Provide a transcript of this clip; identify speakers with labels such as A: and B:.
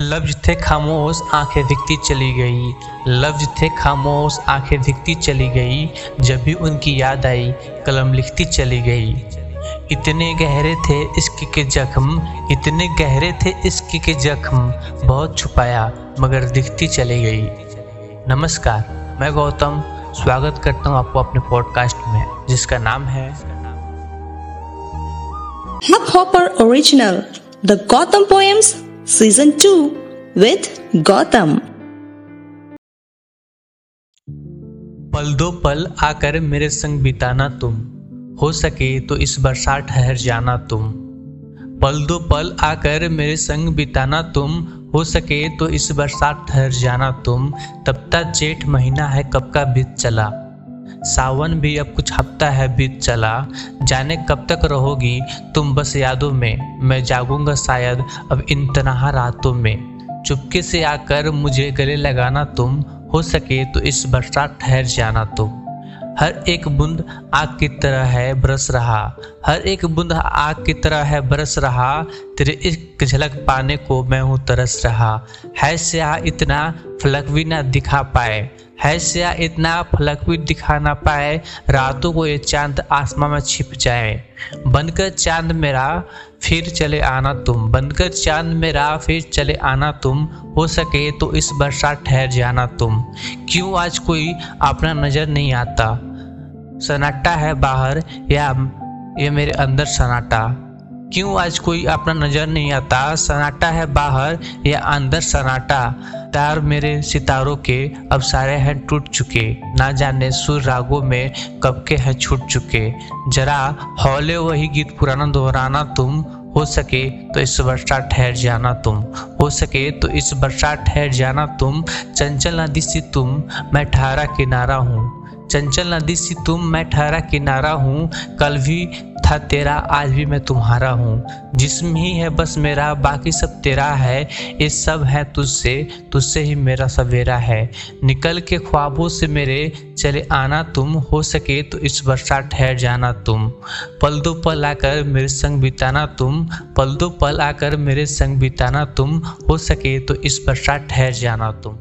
A: लफ्ज थे खामोश, आँखें दिखती चली गई। लफ्ज थे खामोश, आँखें दिखती चली गई। जब भी उनकी याद आई, कलम लिखती चली गई। इतने गहरे थे इश्क के जख्म, इतने गहरे थे इश्क के जख्म। बहुत छुपाया, मगर दिखती चली गई। नमस्कार, मैं गौतम। स्वागत करता हूँ आपको अपने पॉडकास्ट में, जिसका नाम है
B: Hubhopper Original, The Gotham Poems Season 2 with Gotham.
A: पल दो पल आकर मेरे संग बिताना तुम। हो सके तो इस बरसात ठहर जाना तुम। पल दो पल आकर मेरे संग बिताना तुम। हो सके तो इस बरसात ठहर जाना तुम। तब तक जेठ महीना है कब का बीत चला। सावन भी अब कुछ हफ़्ता है बीत चला, जाने कब तक रहोगी तुम बस यादों में। मैं जागूँगा शायद अब इन तनहा रातों में। चुपके से आकर मुझे गले लगाना तुम, हो सके तो इस बरसात ठहर जाना तुम। हर एक बूंद आग की तरह है बरस रहा, हर एक बूंद आग की तरह है बरस रहा, तेरे एक झलक पाने को मैं हूँ तरस रहा। है से इतना फलक भी ना दिखा पाए। है से इतना फलक भी दिखा ना पाए, रातों को ये चाँद आसमां में छिप जाए। बनकर चाँद मेरा, फिर चले आना तुम। बनकर चाँद मेरा, फिर चले आना तुम। हो सके तो इस बरसात ठहर जाना तुम। क्यों आज कोई अपना नज़र नहीं आता? सन्नाटा है बाहर, या ये मेरे अंदर सन्नाटा? क्यों आज कोई अपना नज़र नहीं आता? सन्नाटा है बाहर, या अंदर सन्नाटा? तार मेरे सितारों के अब सारे हैं टूट चुके। ना जाने सुर रागों में कब के हैं छूट चुके। जरा हौले वही गीत पुराना दोहराना तुम। हो सके तो इस वर्षा ठहर जाना तुम। हो सके तो इस वर्षा ठहर जाना तुम। चंचल नदी सी तुम, मैं ठहरा किनारा हूँ। चंचल नदी सी तुम, मैं ठहरा किनारा हूँ। कल भी था, तेरा आज भी मैं तुम्हारा हूँ। जिसम ही है बस मेरा, बाकी सब तेरा है। ये सब है तुझसे तुझसे ही मेरा सवेरा है। निकल के ख्वाबों से मेरे चले आना तुम। हो सके तो इस बरसात ठहर जाना तुम। पल दो पल आकर मेरे संग बिताना तुम। पल दो पल आकर मेरे संग बिताना तुम। हो सके तो इस बरसात ठहर जाना तुम।